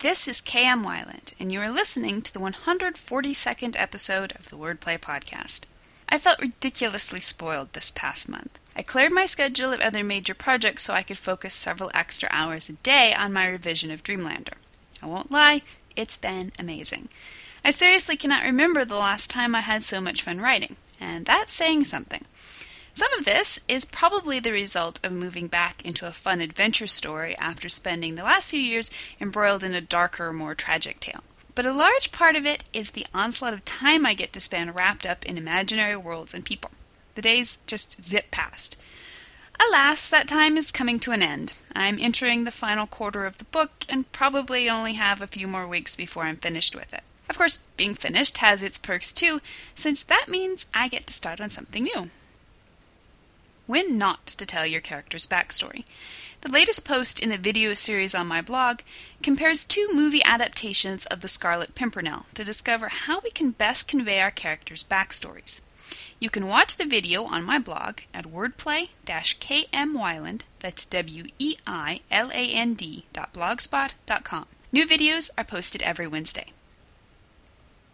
This is KM Weiland, and you are listening to the 142nd episode of the Wordplay Podcast. I felt ridiculously spoiled this past month. I cleared my schedule of other major projects so I could focus several extra hours a day on my revision of Dreamlander. I won't lie, it's been amazing. I seriously cannot remember the last time I had so much fun writing, and that's saying something. Some of this is probably the result of moving back into a fun adventure story after spending the last few years embroiled in a darker, more tragic tale. But a large part of it is the onslaught of time I get to spend wrapped up in imaginary worlds and people. The days just zip past. Alas, that time is coming to an end. I'm entering the final quarter of the book and probably only have a few more weeks before I'm finished with it. Of course, being finished has its perks too, since that means I get to start on something new when not to tell your character's backstory. The latest post in the video series on my blog compares two movie adaptations of The Scarlet Pimpernel to discover how we can best convey our characters' backstories. You can watch the video on my blog at wordplay-kmweiland, that's W-E-I-L-A-N-D blogspot.com. New videos are posted every Wednesday.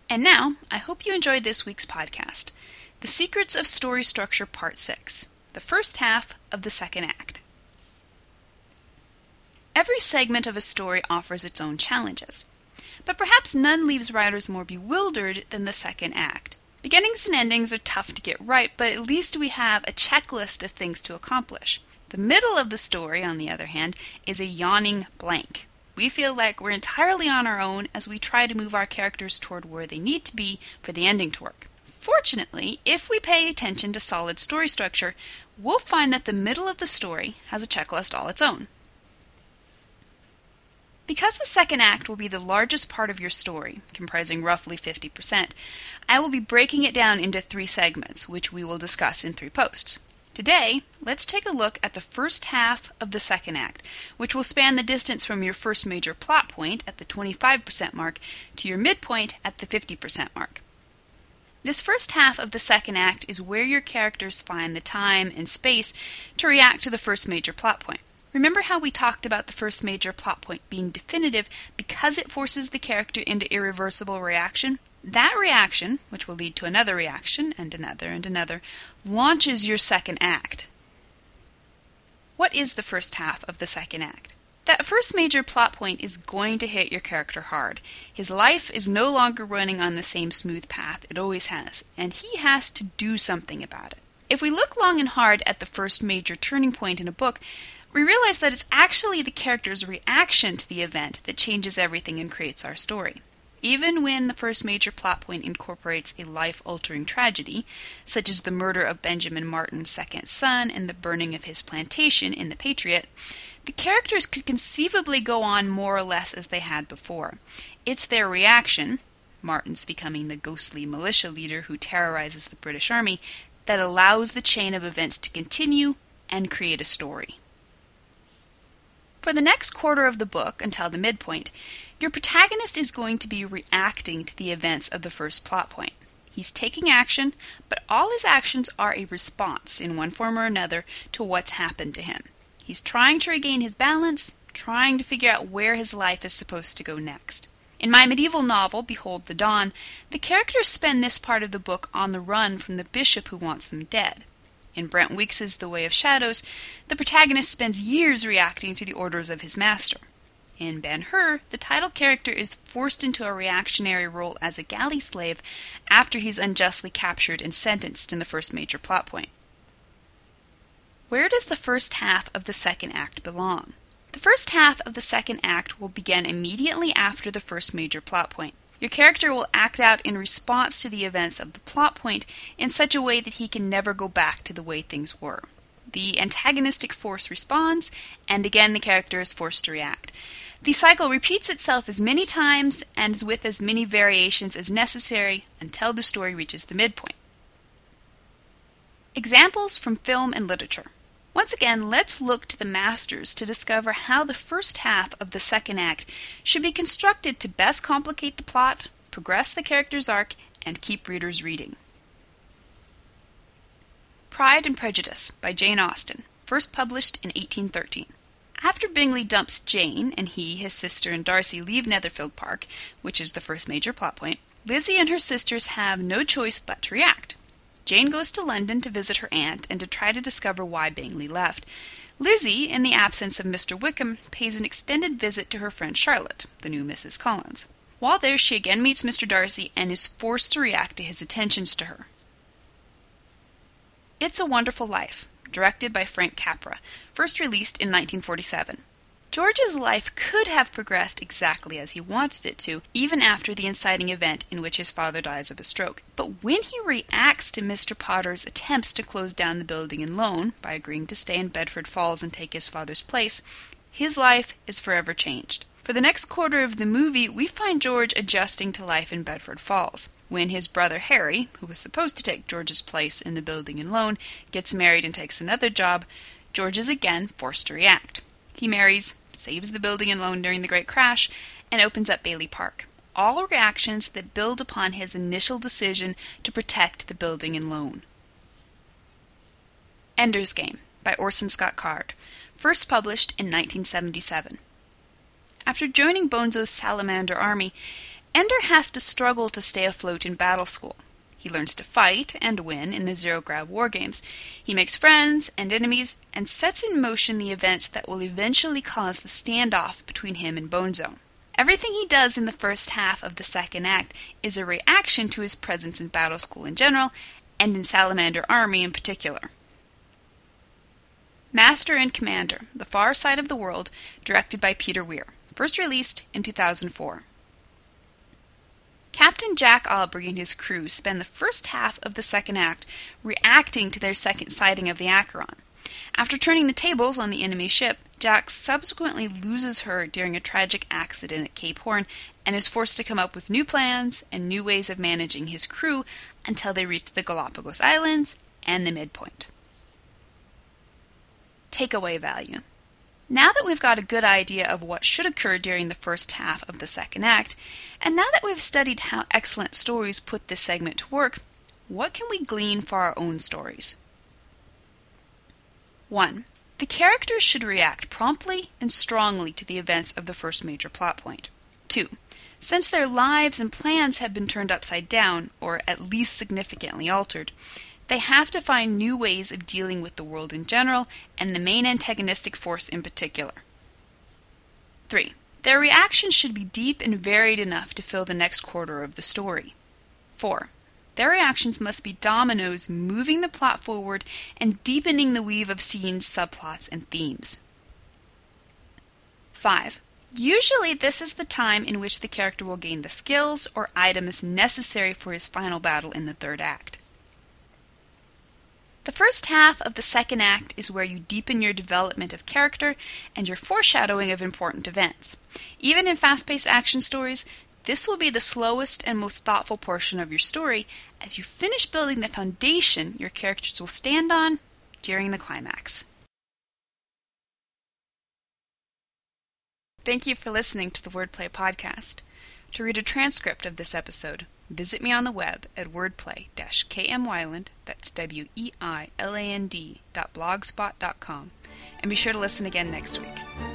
And now, I hope you enjoyed this week's podcast, The Secrets of Story Structure Part 6 the first half of the second act. Every segment of a story offers its own challenges, but perhaps none leaves writers more bewildered than the second act. Beginnings and endings are tough to get right, but at least we have a checklist of things to accomplish. The middle of the story, on the other hand, is a yawning blank. We feel like we're entirely on our own as we try to move our characters toward where they need to be for the ending to work. Fortunately, if we pay attention to solid story structure, we'll find that the middle of the story has a checklist all its own. Because the second act will be the largest part of your story, comprising roughly 50%, I will be breaking it down into three segments, which we will discuss in three posts. Today, let's take a look at the first half of the second act, which will span the distance from your first major plot point at the 25% mark to your midpoint at the 50% mark. This first half of the second act is where your characters find the time and space to react to the first major plot point. Remember how we talked about the first major plot point being definitive because it forces the character into irreversible reaction? That reaction, which will lead to another reaction, and another, and another, launches your second act. What is the first half of the second act? That first major plot point is going to hit your character hard. His life is no longer running on the same smooth path it always has, and he has to do something about it. If we look long and hard at the first major turning point in a book, we realize that it's actually the character's reaction to the event that changes everything and creates our story. Even when the first major plot point incorporates a life altering tragedy, such as the murder of Benjamin Martin's second son and the burning of his plantation in The Patriot, the characters could conceivably go on more or less as they had before. It's their reaction, Martin's becoming the ghostly militia leader who terrorizes the British Army, that allows the chain of events to continue and create a story. For the next quarter of the book, until the midpoint, your protagonist is going to be reacting to the events of the first plot point. He's taking action, but all his actions are a response, in one form or another, to what's happened to him. He's trying to regain his balance, trying to figure out where his life is supposed to go next. In my medieval novel, Behold the Dawn, the characters spend this part of the book on the run from the bishop who wants them dead. In Brent Weeks's The Way of Shadows, the protagonist spends years reacting to the orders of his master. In Ben Hur, the title character is forced into a reactionary role as a galley slave after he's unjustly captured and sentenced in the first major plot point. Where does the first half of the second act belong? The first half of the second act will begin immediately after the first major plot point. Your character will act out in response to the events of the plot point in such a way that he can never go back to the way things were. The antagonistic force responds, and again the character is forced to react. The cycle repeats itself as many times and with as many variations as necessary until the story reaches the midpoint. Examples from film and literature. Once again, let's look to the masters to discover how the first half of the second act should be constructed to best complicate the plot, progress the character's arc, and keep readers reading. Pride and Prejudice by Jane Austen, first published in 1813. After Bingley dumps Jane and he, his sister, and Darcy leave Netherfield Park, which is the first major plot point, Lizzie and her sisters have no choice but to react. Jane goes to London to visit her aunt and to try to discover why Bingley left. Lizzie, in the absence of Mr. Wickham, pays an extended visit to her friend Charlotte, the new Mrs. Collins. While there, she again meets Mr. Darcy and is forced to react to his attentions to her. It's a Wonderful Life, directed by Frank Capra, first released in 1947. George's life could have progressed exactly as he wanted it to, even after the inciting event in which his father dies of a stroke. But when he reacts to Mr. Potter's attempts to close down the building and loan by agreeing to stay in Bedford Falls and take his father's place, his life is forever changed. For the next quarter of the movie, we find George adjusting to life in Bedford Falls. When his brother Harry, who was supposed to take George's place in the building and loan, gets married and takes another job, George is again forced to react. He marries, saves the building and loan during the Great Crash, and opens up Bailey Park. All reactions that build upon his initial decision to protect the building and loan. Ender's Game by Orson Scott Card, first published in 1977. After joining Bonzo's salamander army, Ender has to struggle to stay afloat in battle school. He learns to fight and win in the Zero Grav war games. He makes friends and enemies and sets in motion the events that will eventually cause the standoff between him and Bonzo. Everything he does in the first half of the second act is a reaction to his presence in battle school in general and in Salamander Army in particular. Master and Commander The Far Side of the World, directed by Peter Weir, first released in 2004. Captain Jack Aubrey and his crew spend the first half of the second act reacting to their second sighting of the Acheron. After turning the tables on the enemy ship, Jack subsequently loses her during a tragic accident at Cape Horn and is forced to come up with new plans and new ways of managing his crew until they reach the Galapagos Islands and the midpoint. Takeaway value. Now that we've got a good idea of what should occur during the first half of the second act, and now that we've studied how excellent stories put this segment to work, what can we glean for our own stories? 1. The characters should react promptly and strongly to the events of the first major plot point. 2. Since their lives and plans have been turned upside down, or at least significantly altered, they have to find new ways of dealing with the world in general and the main antagonistic force in particular. 3. Their reactions should be deep and varied enough to fill the next quarter of the story. 4. Their reactions must be dominoes moving the plot forward and deepening the weave of scenes, subplots, and themes. 5. Usually, this is the time in which the character will gain the skills or items necessary for his final battle in the third act. The first half of the second act is where you deepen your development of character and your foreshadowing of important events. Even in fast paced action stories, this will be the slowest and most thoughtful portion of your story as you finish building the foundation your characters will stand on during the climax. Thank you for listening to the Wordplay Podcast. To read a transcript of this episode, Visit me on the web at wordplay-kmweiland, that's W-E-I-L-A-N-D dot blogspot dot com, and be sure to listen again next week.